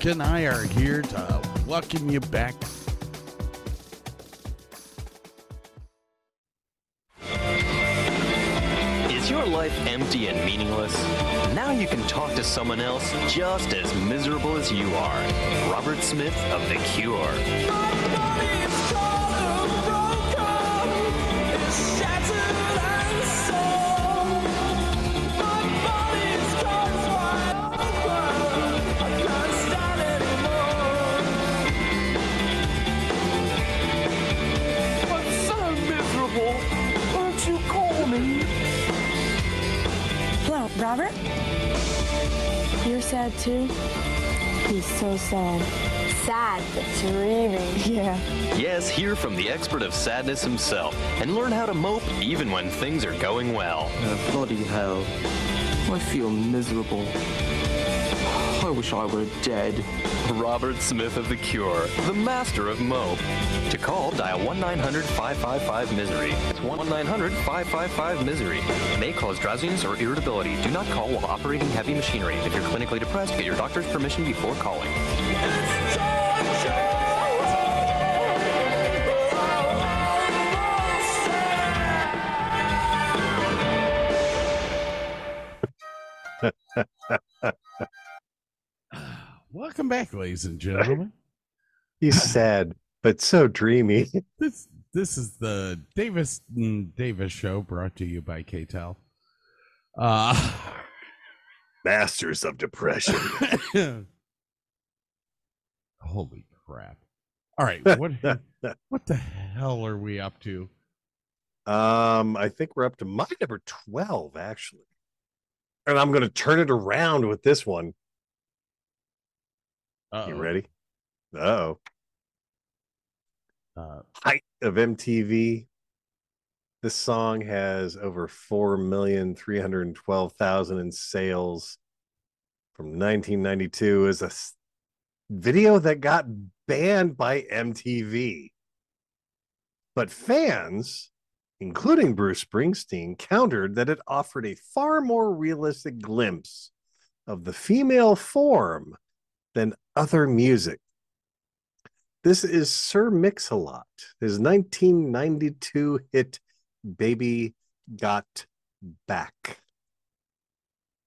Burke and I are here to welcome you back. Is your life empty and meaningless? Now you can talk to someone else just as miserable as you are. Robert Smith of The Cure. Robert? You're sad too? He's so sad. Sad, but dreaming. Yeah. Yes, hear from the expert of sadness himself and learn how to mope even when things are going well. Oh, bloody hell. I feel miserable. I wish I were dead. Robert Smith of The Cure, the master of mope. To call, dial 1 900 555 Misery. It's 1 900 555 Misery. May cause drowsiness or irritability. Do not call while operating heavy machinery. If you're clinically depressed, get your doctor's permission before calling. Back, ladies and gentlemen. He's sad, but so dreamy. This this is the Davis Davis show brought to you by K-tel. Uh Masters of depression. holy crap. All right, what what the hell are we up to? Um, I think we're up to my number 12, actually. And I'm going to turn it around with this one. Uh-oh. You ready? Oh, Uh, height of MTV. This song has over 4,312,000 in sales from 1992 is a video that got banned by MTV. But fans, including Bruce Springsteen, countered that it offered a far more realistic glimpse of the female form than other music. This is Sir Mix-a-Lot, his 1992 hit Baby Got Back.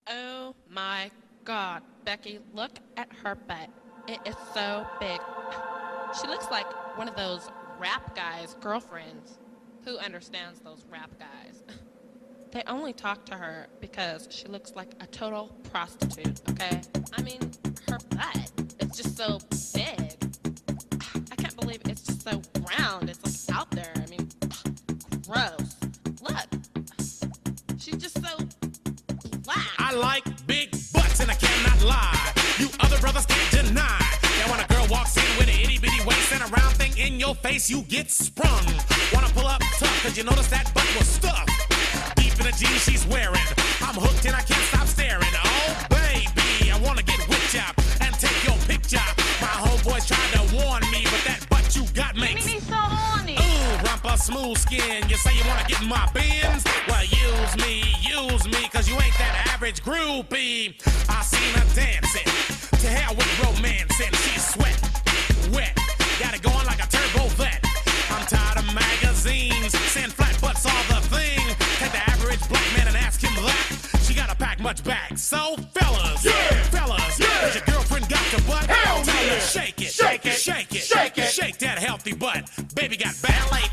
Oh my god, Becky, look at her butt. It is so big. She looks like one of those rap guys' girlfriends. Who understands those rap guys? They only talk to her because she looks like a total prostitute, okay? I mean, her butt is just so big. I can't believe it's just so round. It's like out there. I mean, gross. Look. She's just so black. I like big butts and I cannot lie. You other brothers can't deny. That when a girl walks in with an itty bitty waist and a round thing in your face, you get sprung. Wanna pull up tough, cause you notice that butt was stuffed. Deep in the jeans she's wearing. I'm hooked and I can't stop staring. smooth skin. You say you wanna get in my bins? Well, use me, use me, cause you ain't that average groupie. I seen her dancing, to hell with romance, and she's sweat, wet. Got it going like a turbo vet. I'm tired of magazines, send flat butts all the thing. Take the average black man and ask him that. She gotta pack much back. So, fellas, yeah. fellas, yeah. Is your girlfriend got your butt? Hell Tell yeah. her, shake it, shake it, shake it, shake it, shake that healthy butt. Baby got ballet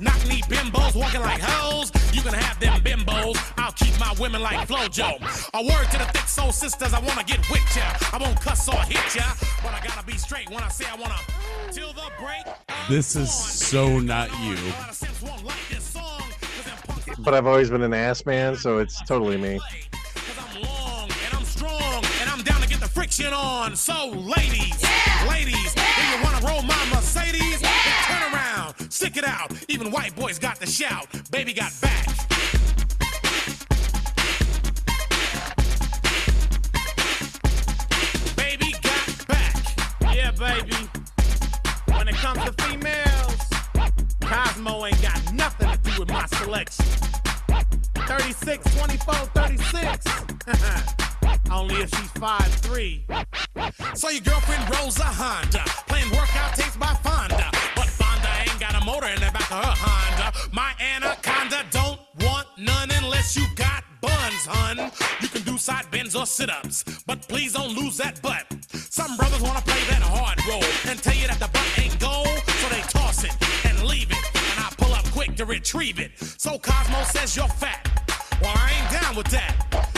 Knock knee bimbos walking like hoes. You can have them bimbos. I'll keep my women like Flojo. A word to the thick soul sisters. I wanna get with ya. I won't cuss or hit ya, but I gotta be straight when I say I wanna. Till the break. This is so not you. But I've always been an ass man, so it's totally me. To on. So, ladies, ladies, do you wanna roll my Mercedes? Then turn around, stick it out. Even white boys got the shout. Baby got back. Baby got back. Yeah, baby. When it comes to females, Cosmo ain't got nothing to do with my selection. 36, 24, 36. Only if she's 5'3. So your girlfriend rolls a Honda, playing workout tapes by Fonda. But Fonda ain't got a motor in the back of her Honda. My anaconda don't want none unless you got buns, hun. You can do side bends or sit-ups, but please don't lose that butt. Some brothers wanna play that hard role and tell you that the butt ain't gold, so they toss it and leave it, and I pull up quick to retrieve it. So Cosmo says you're fat. Well, I ain't down with that.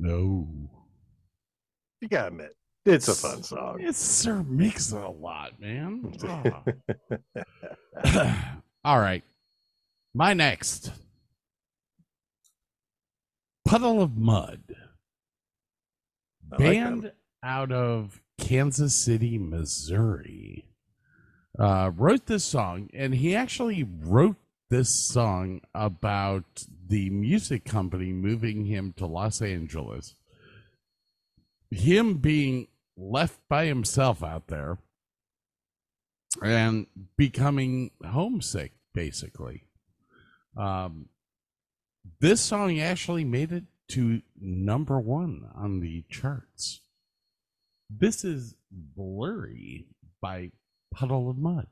No. You gotta admit, it's a fun song. It's Sir Mix It a lot, man. Ah. All right. My next Puddle of Mudd. I Band them. out of Kansas City, Missouri. Uh, wrote this song, and he actually wrote this song about the music company moving him to Los Angeles. Him being left by himself out there and becoming homesick, basically. Um, this song actually made it to number one on the charts. This is Blurry by Puddle of Mudd.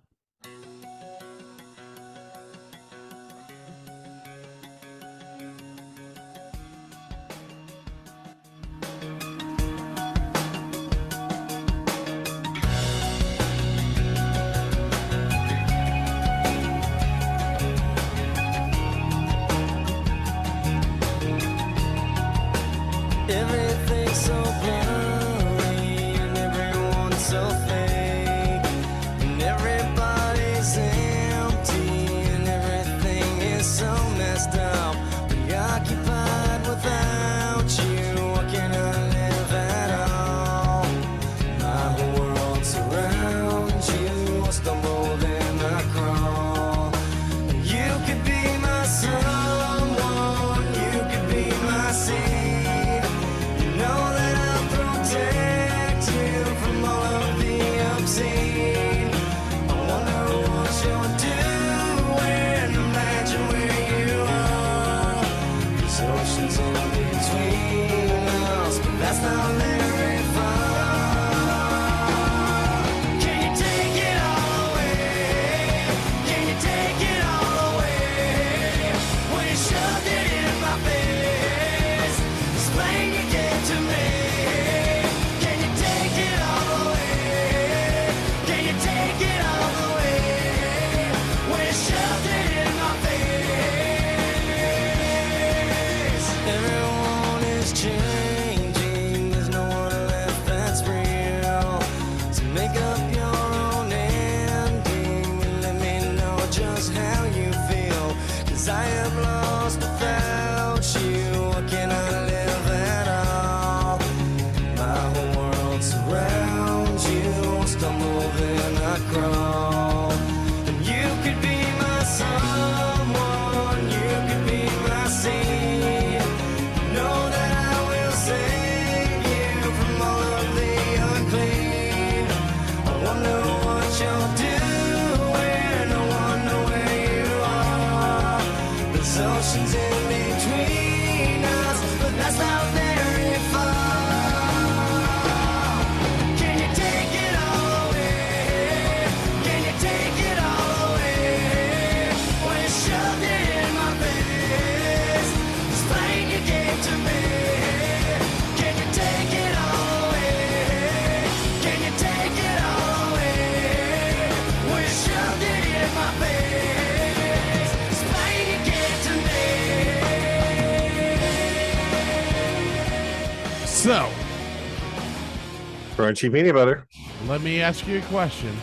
Crunchy peanut butter. let me ask you a question.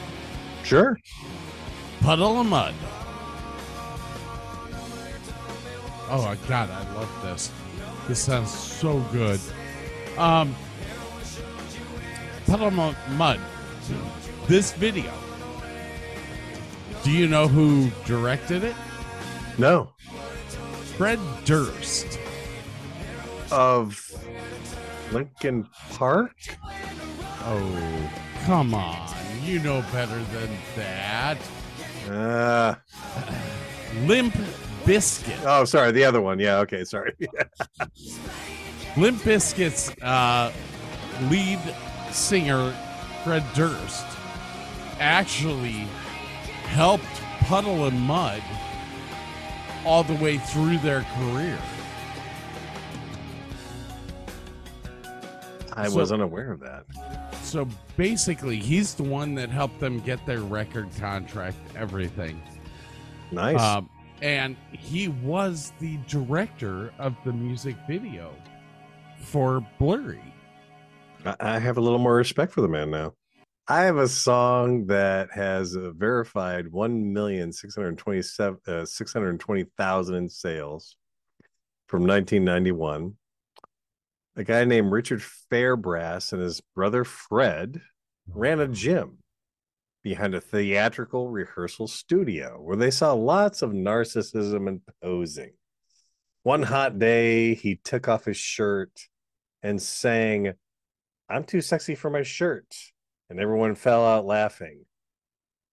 Sure. Puddle of Mudd. Oh my god, I love this. This sounds so good. Um Puddle of Mudd. This video. Do you know who directed it? No. Fred Durst. Of Linkin Park? Oh, come on. You know better than that. Uh, Limp Bizkit. oh, sorry. The other one. Yeah. Okay. Sorry. Limp Bizkit's uh, lead singer, Fred Durst, actually helped Puddle and Mudd all the way through their career. I So- was unaware of that. So basically, he's the one that helped them get their record contract, everything. Nice. Um, and he was the director of the music video for Blurry. I- I have a little more respect for the man now. I have a song that has a verified 1,627 uh, 620,000 in sales from 1991. A guy named Richard Fairbrass and his brother Fred ran a mm. gym behind a theatrical rehearsal studio where they saw lots of narcissism and posing. One hot day, he took off his shirt and sang, I'm too sexy for my shirt. And everyone fell out laughing.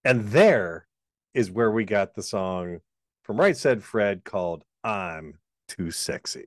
And there is where we got the song from Right Said Fred called I'm Too Sexy.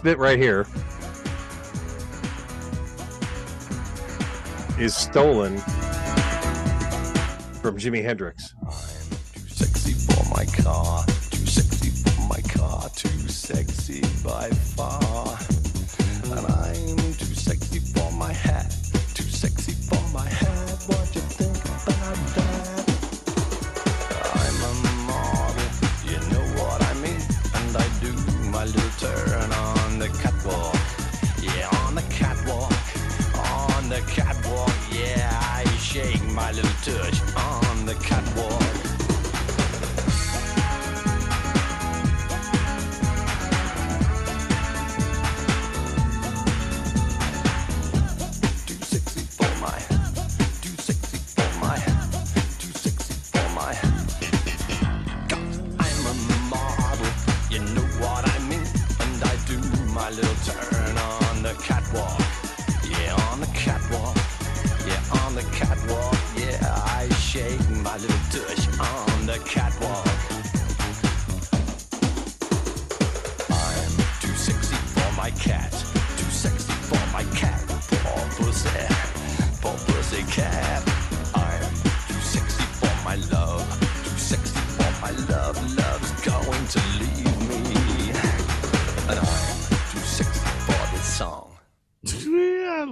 This bit right here is stolen from Jimi Hendrix. Too sexy for my car, too sexy for my car, too sexy by far. And I'm too sexy for my hat, too sexy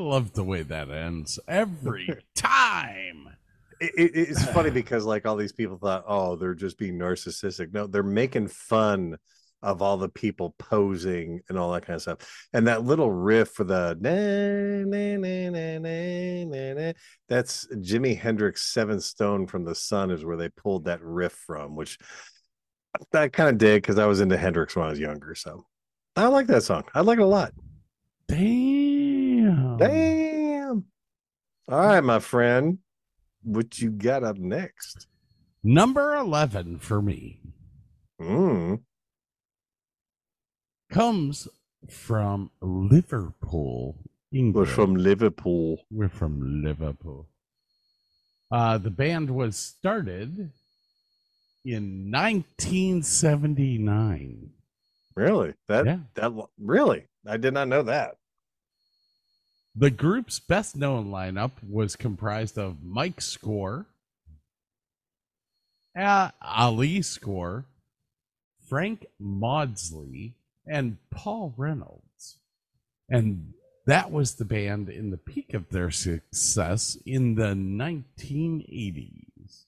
love the way that ends every time. It, it, it's funny because like all these people thought, oh, they're just being narcissistic. No, they're making fun of all the people posing and all that kind of stuff. And that little riff for the na, na, na, na, na, na, na, that's Jimi Hendrix Seven Stone from the Sun is where they pulled that riff from, which I kind of dig because I was into Hendrix when I was younger. So I like that song. I like it a lot. Damn. Damn. All right, my friend. What you got up next? Number 11 for me Mm. comes from Liverpool, England. We're from Liverpool. We're from Liverpool. Uh, the band was started in 1979. Really? That Yeah. that really? I did not know that. The group's best known lineup was comprised of Mike Score, Ali Score, Frank Maudsley, and Paul Reynolds. And that was the band in the peak of their success in the 1980s.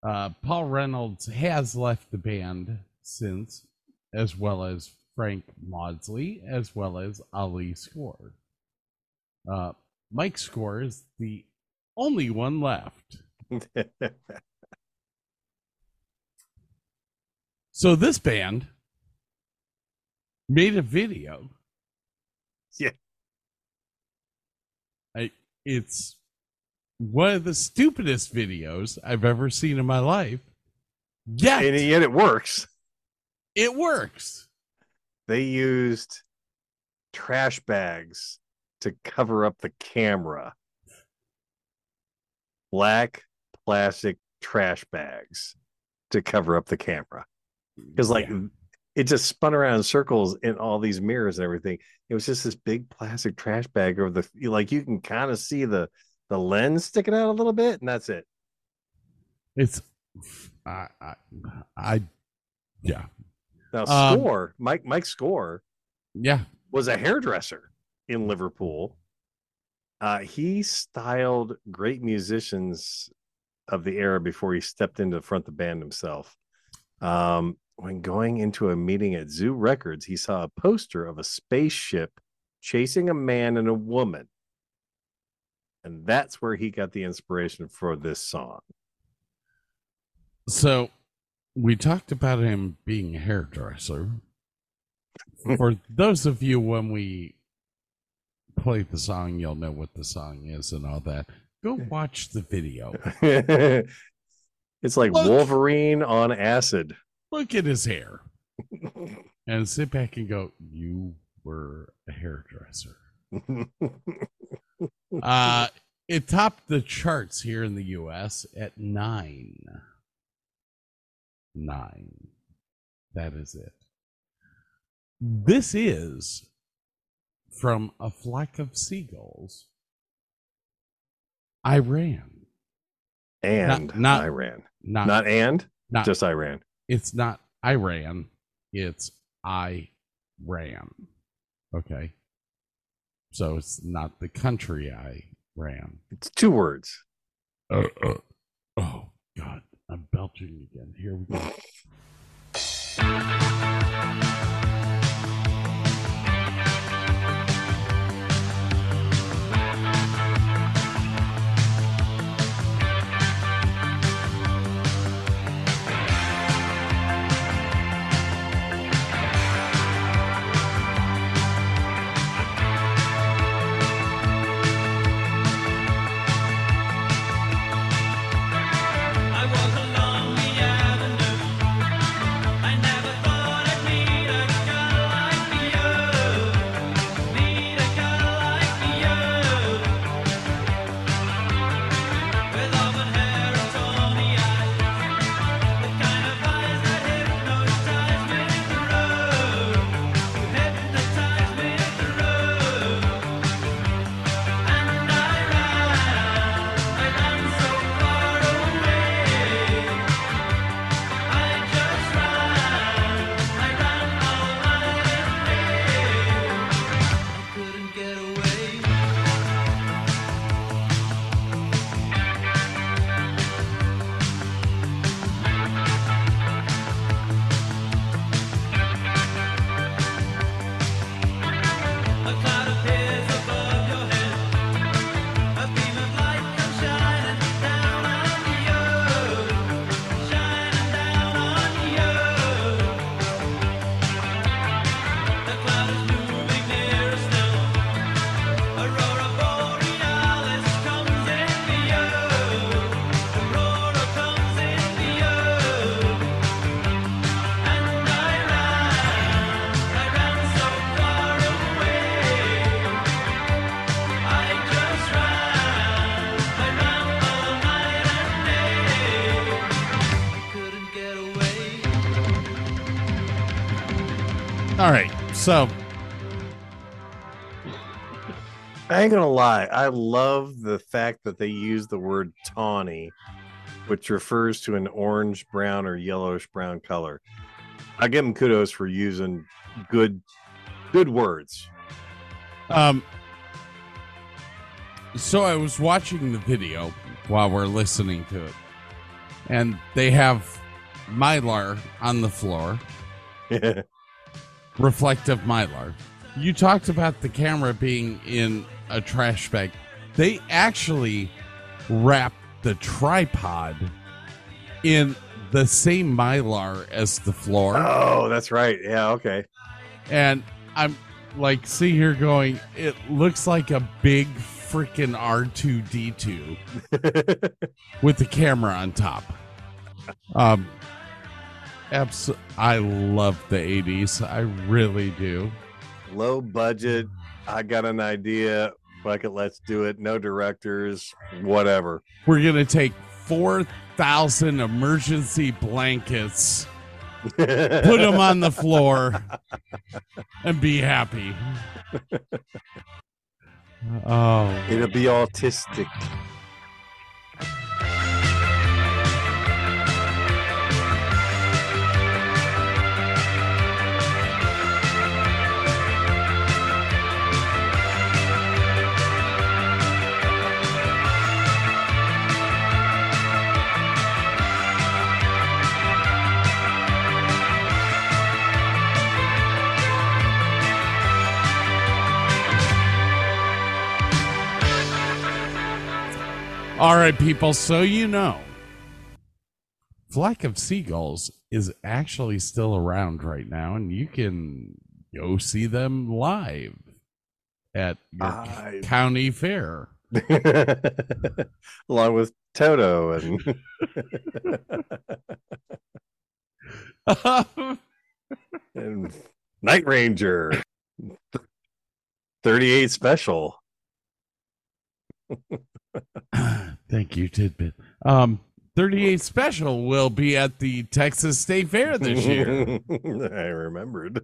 Uh, Paul Reynolds has left the band since, as well as Frank Maudsley, as well as Ali Score. Uh, Mike Score is the only one left. So this band made a video. Yeah. I, it's one of the stupidest videos I've ever seen in my life. Yet and yet it works. it works. They used trash bags to cover up the camera. Black plastic trash bags to cover up the camera. Mm, because like it just spun around in circles in all these mirrors and everything. It was just this big plastic trash bag over the like you can kind of see the the lens sticking out a little bit, and that's it. It's I I, I yeah. Now Um, score Mike Mike score Yeah. was a hairdresser in Liverpool. Uh, he styled great musicians of the era before he stepped into the front of the band himself. Um, when going into a meeting at Zoo Records, he saw a poster of a spaceship chasing a man and a woman. And that's where he got the inspiration for this song. So we talked about him being a hairdresser. For those of you when we play the song, you'll know what the song is and all that. Go watch the video. it's like Look. Wolverine on acid. Look at his hair. And sit back and go, You were a hairdresser. Uh it topped the charts here in the US at nine. Nine. That is it. This is from a flock of seagulls. Iran. and Not- not- Iran. Not, Not and, not just Iran. it's not Iran, it's I ran. Okay. So it's not the country I ran. It's two words. Uh, uh, oh, God. I'm belching again. Here we go. So I ain't gonna lie. I love the fact that they use the word tawny, which refers to an orange, brown, or yellowish brown color. I give them kudos for using good, good words. Um, so I was watching the video while we're listening to it, and they have mylar on the floor, reflective mylar. You talked about the camera being in a trash bag. They actually wrapped the tripod in the same mylar as the floor. Oh, that's right. Yeah. Okay. And I'm like, see here going, it looks like a big freaking R2D2 with the camera on top. Um, abs- I love the 80s. I really do. Low budget. I got an idea. Fuck it. Let's do it. No directors. Whatever. We're going to take 4,000 emergency blankets, put them on the floor, and be happy. Oh. It'll be autistic. All right, people. So you know, Flock of Seagulls is actually still around right now, and you can go see them live at your I- county fair. Along with Toto and and Night Ranger. 38 special. Thank you, Tidbit. Um, 38 Special will be at the Texas State Fair this year. I remembered.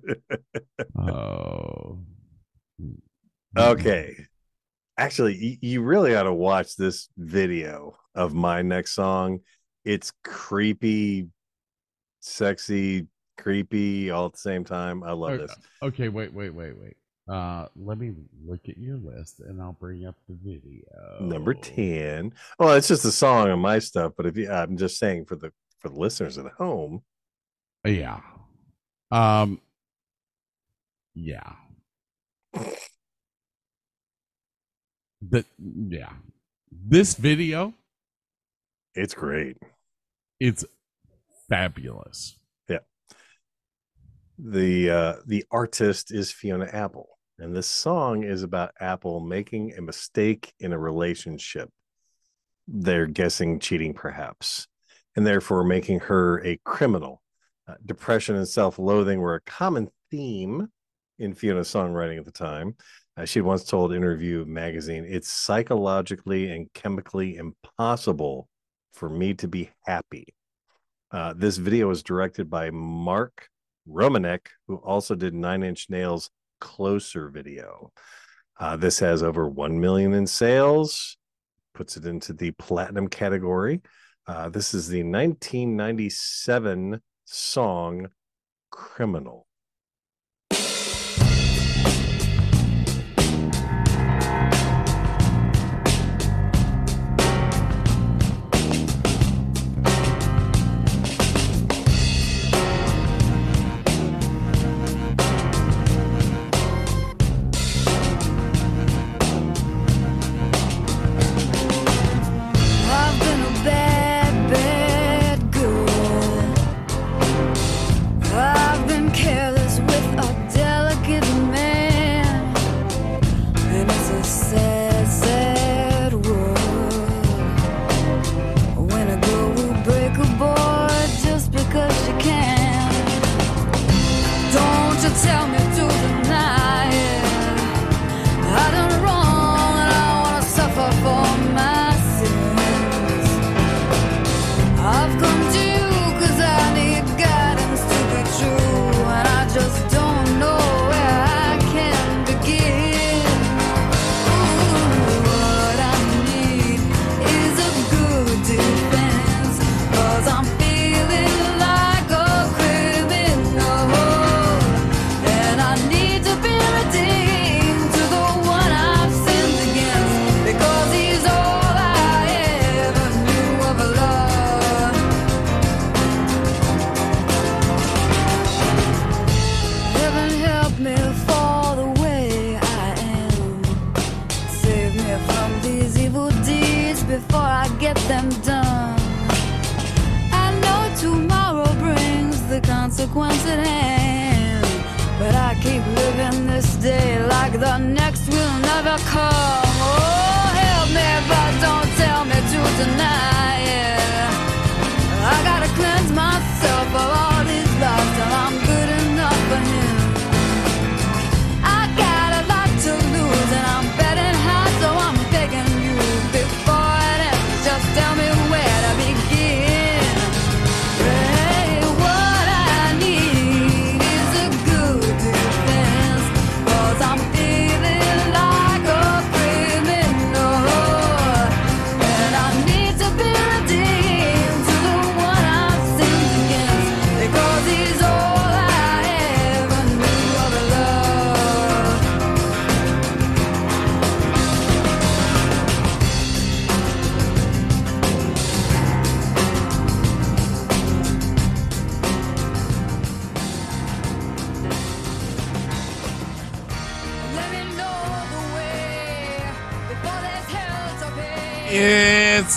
oh. Okay. Actually, you, really ought to watch this video of my next song. It's creepy, sexy, creepy all at the same time. I love Okay, this. Okay, wait, wait, wait, wait. Uh, let me look at your list and I'll bring up the video. Number 10. Well, it's just a song on my stuff, but if you I'm just saying for the for the listeners at home. Yeah. Um. Yeah. But yeah, this video, It's great. it's fabulous. Yeah. The uh the artist is Fiona Apple, and this song is about Apple making a mistake in a relationship. They're guessing cheating, perhaps, and therefore making her a criminal. Uh, depression and self-loathing were a common theme in Fiona's songwriting at the time. Uh, she once told Interview magazine, "It's psychologically and chemically impossible for me to be happy." Uh, this video was directed by Mark Romanek, who also did Nine Inch Nails' Closer video. Uh, this has over 1 million in sales, puts it into the platinum category. Uh, this is the 1997 song Criminal.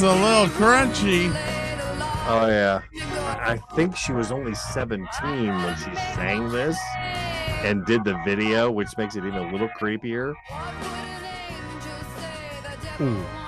It's a little crunchy. Oh yeah. I I think she was only 17 when she sang this and did the video, which makes it even a little creepier. Ooh.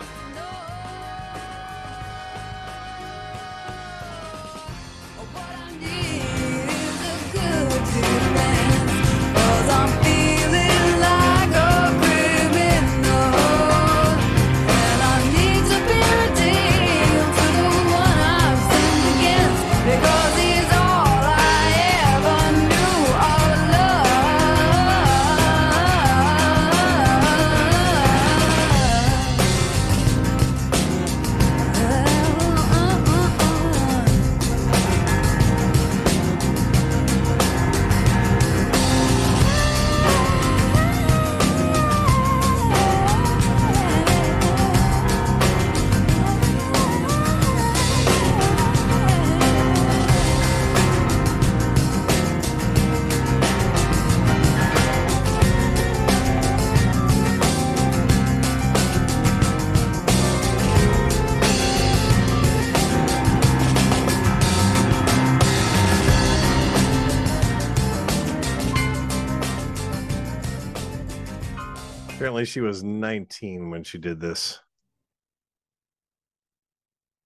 Apparently, she was 19 when she did this.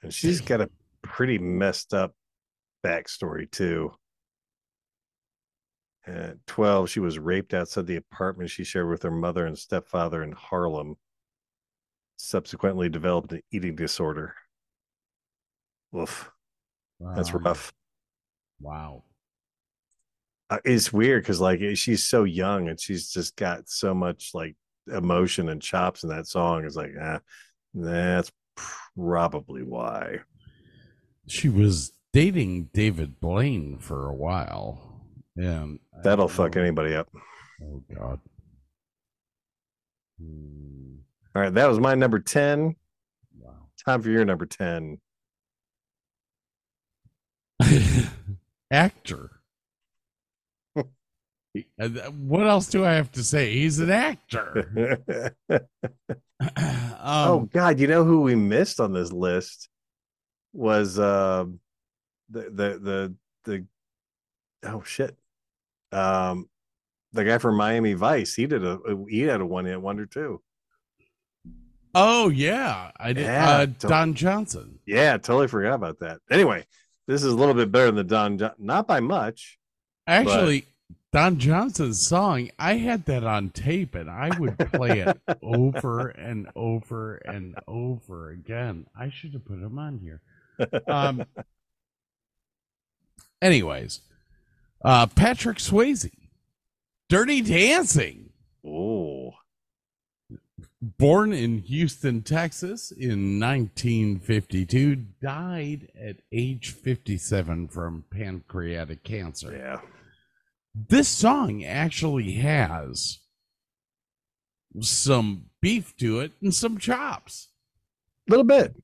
And she's got a pretty messed up backstory, too. At 12, she was raped outside the apartment she shared with her mother and stepfather in Harlem. Subsequently developed an eating disorder. Woof. That's Wow. rough. Wow. Uh, It's weird because, like, she's so young and she's just got so much, like, emotion and chops in that song. is like, ah, that's probably why. She was dating David Blaine for a while. And That'll fuck anybody up. Oh God. Hmm. All right, that was my number 10. Wow. Time for your number 10. Actor. Th- what else do I have to say? He's an actor. oh Um, God, you know who we missed on this list was uh the the the the oh shit. Um the guy from Miami Vice. He did a he had a one hit wonder too. Oh yeah, I did. Yeah, uh, to- Don Johnson. Yeah, totally forgot about that. Anyway, this is a little bit better than the Don Jo- not by much. Actually, Don Johnson's song, I had that on tape, and I would play it over and over and over again. I should have put him on here. Um. Anyways, uh, Patrick Swayze, Dirty Dancing. Oh, born in Houston, Texas in 1952, died at age 57 from pancreatic cancer. Yeah. This song actually has some beef to it and some chops. A little bit.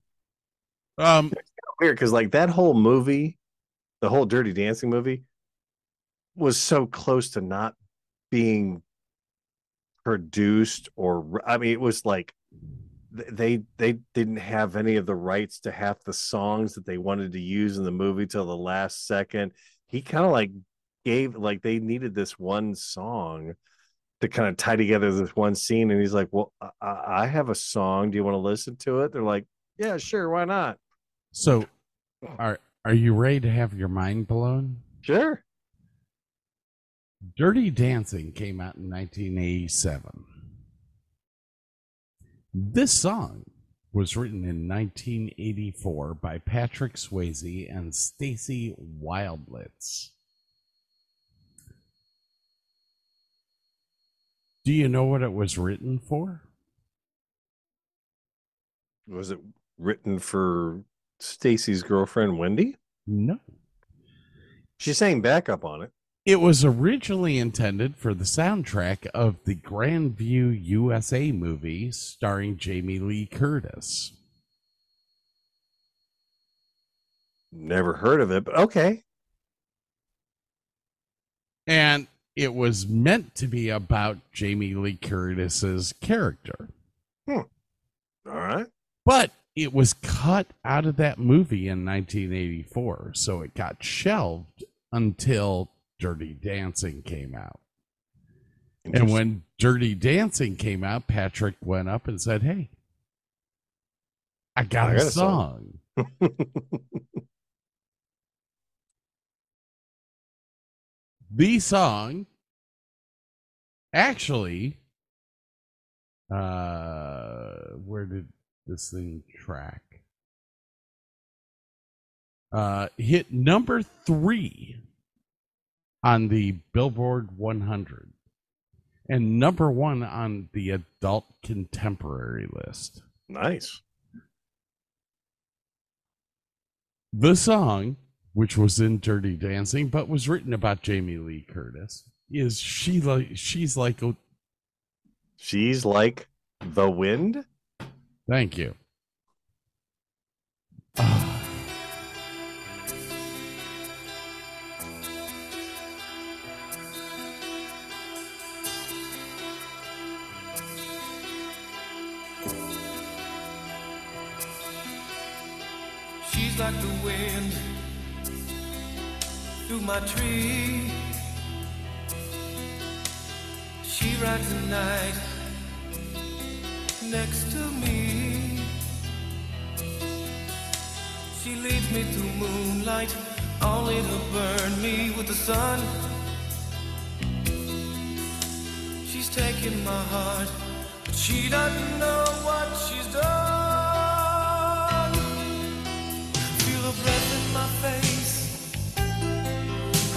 Um, weird because like that whole movie, the whole Dirty Dancing movie, was so close to not being produced or I mean it was like they they didn't have any of the rights to half the songs that they wanted to use in the movie till the last second. He kind of like gave like they needed this one song to kind of tie together this one scene, and he's like, "Well, I, I have a song. Do you want to listen to it?" They're like, "Yeah, sure, why not?" So, are are you ready to have your mind blown? Sure. Dirty Dancing came out in 1987. This song was written in 1984 by Patrick Swayze and Stacy Widelitz. Do you know what it was written for? Was it written for Stacy's girlfriend Wendy? No. She sang backup on it. It was originally intended for the soundtrack of the Grandview USA movie starring Jamie Lee Curtis. Never heard of it, but okay. And it was meant to be about Jamie Lee Curtis's character. Hmm. All right. But it was cut out of that movie in 1984, so it got shelved until Dirty Dancing came out. And when Dirty Dancing came out, Patrick went up and said, Hey, I got, I a, got a song. song." the song actually uh where did this thing track uh hit number three on the billboard 100 and number one on the adult contemporary list Nice. The song, which was in Dirty Dancing, but was written about Jamie Lee Curtis, is she like she's like a She's like the wind. thank you. She's like the wind through my tree. She rides the night next to me. She leads me through moonlight, only to burn me with the sun. She's taking my heart, but she doesn't know what she's done. Feel her breath in my face,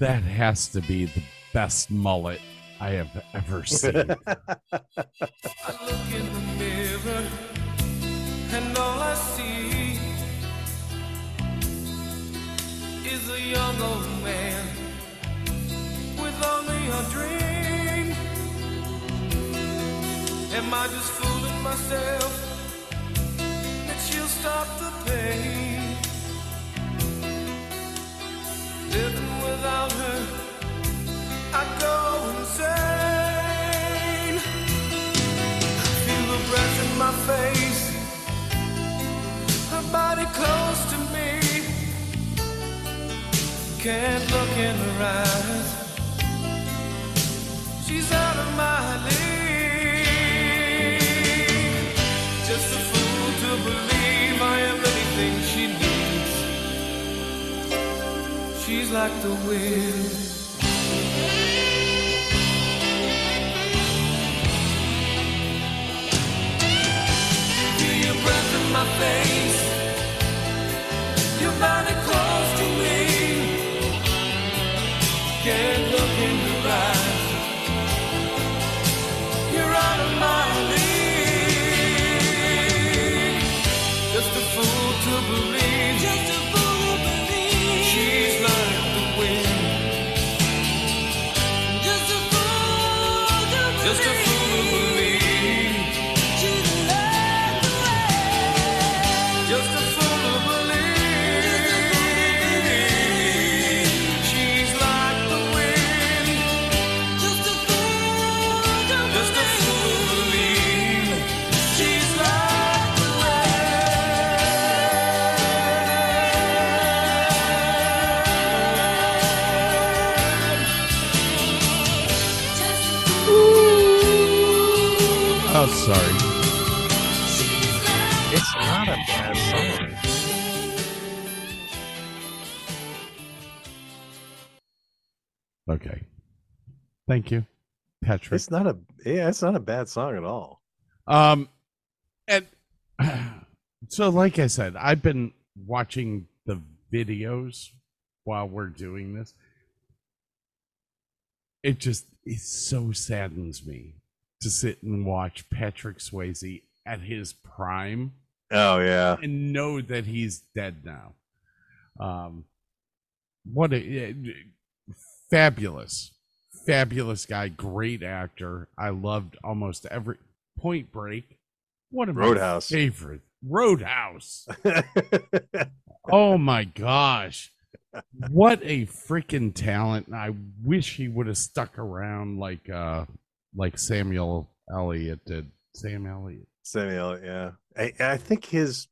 That has to be the best mullet I have ever seen. I look in the mirror and all I see is a young old man with only a dream. Am I just fooling myself that she'll stop the pain? Living without her, I go insane. Like the wind. sorry. It's not a bad song. Okay. Thank you, Patrick. It's not a yeah, it's not a bad song at all. Um, and so, like I said, I've been watching the videos while we're doing this. It just it so saddens me to sit and watch Patrick Swayze at his prime Oh yeah. and know that he's dead now. Um, what a eh, fabulous, fabulous guy, great actor. I loved almost every Point Break. One of my Roadhouse. favorite Roadhouse. oh my gosh. What a freaking talent. I wish he would have stuck around like uh like Samuel Elliott did. Sam Elliott. Samuel, yeah. I, I think his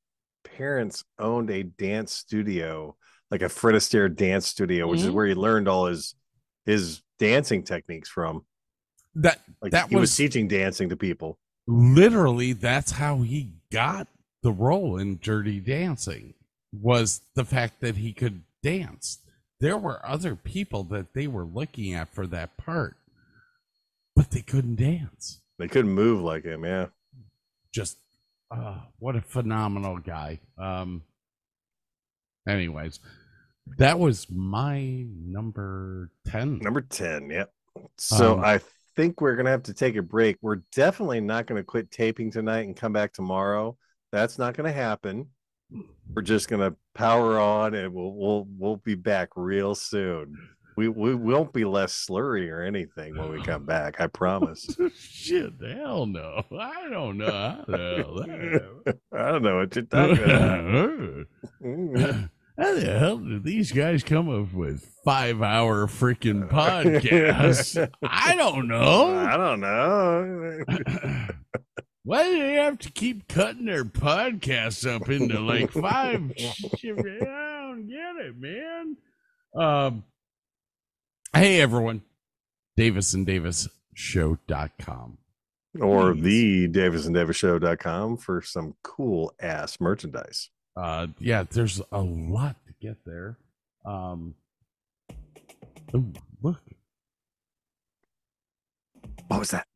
parents owned a dance studio, like a Fred Astaire dance studio, which is Mhm. where he learned all his his dancing techniques from. That Like that he was, was teaching dancing to people. literally that's how he got the role in Dirty Dancing was the fact that he could dance. There were other people that they were looking at for that part, but they couldn't dance. They couldn't move like him, yeah. Just uh, what a phenomenal guy. Um anyways, that was my number 10. Number 10, yep. So Um, I think we're gonna have to take a break. We're definitely not gonna quit taping tonight and come back tomorrow. That's not gonna happen. We're just gonna power on and we'll we'll we'll be back real soon. We we won't be less slurry or anything when we come back, I promise. Shit, hell no. I don't know. I don't know. I don't know what you're talking about. How the hell did these guys come up with five hour freaking podcasts? I don't know. I don't know. Why do they have to keep cutting their podcasts up into like five? shit? I don't get it, man. Um, hey, everyone. Davis and Davis Show.com. or Please. the Davis and Davis Show.com for some cool ass merchandise. uh yeah there's a lot to get there um ooh, look What was that?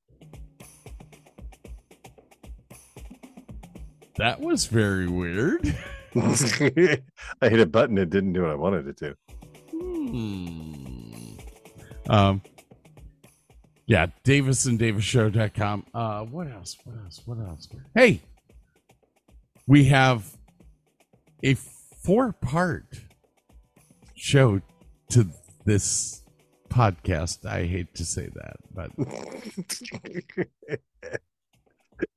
that was very weird I hit a button, it didn't do what I wanted it to. Hmm. Um yeah davis and davis uh what else what else what else? Hey we have a four part show to this podcast. I hate to say that but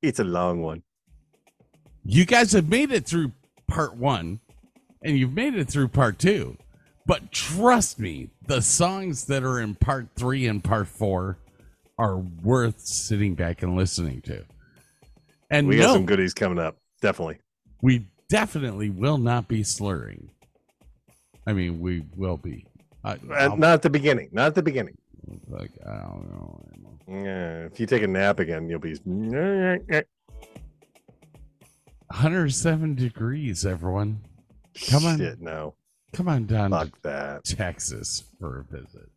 it's a long one. you guys have made it through part one and you've made it through part two but trust me the songs that are in part three and part four are worth sitting back and listening to and We no, got some goodies coming up. Definitely. we definitely will not be slurring i mean we will be I, Uh, not at the beginning. Not at the beginning. like i don't know. Yeah, if you take a nap again, you'll be. 107 degrees everyone come on Shit, no. Come on down to Fuck that. Texas for a visit.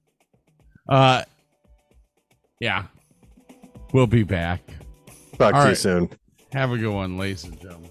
Uh, yeah, we'll be back. Talk All to you soon. Have a good one, ladies and gentlemen.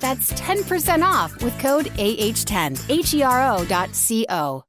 That's 10% off with code AH10. H E R O dot C O.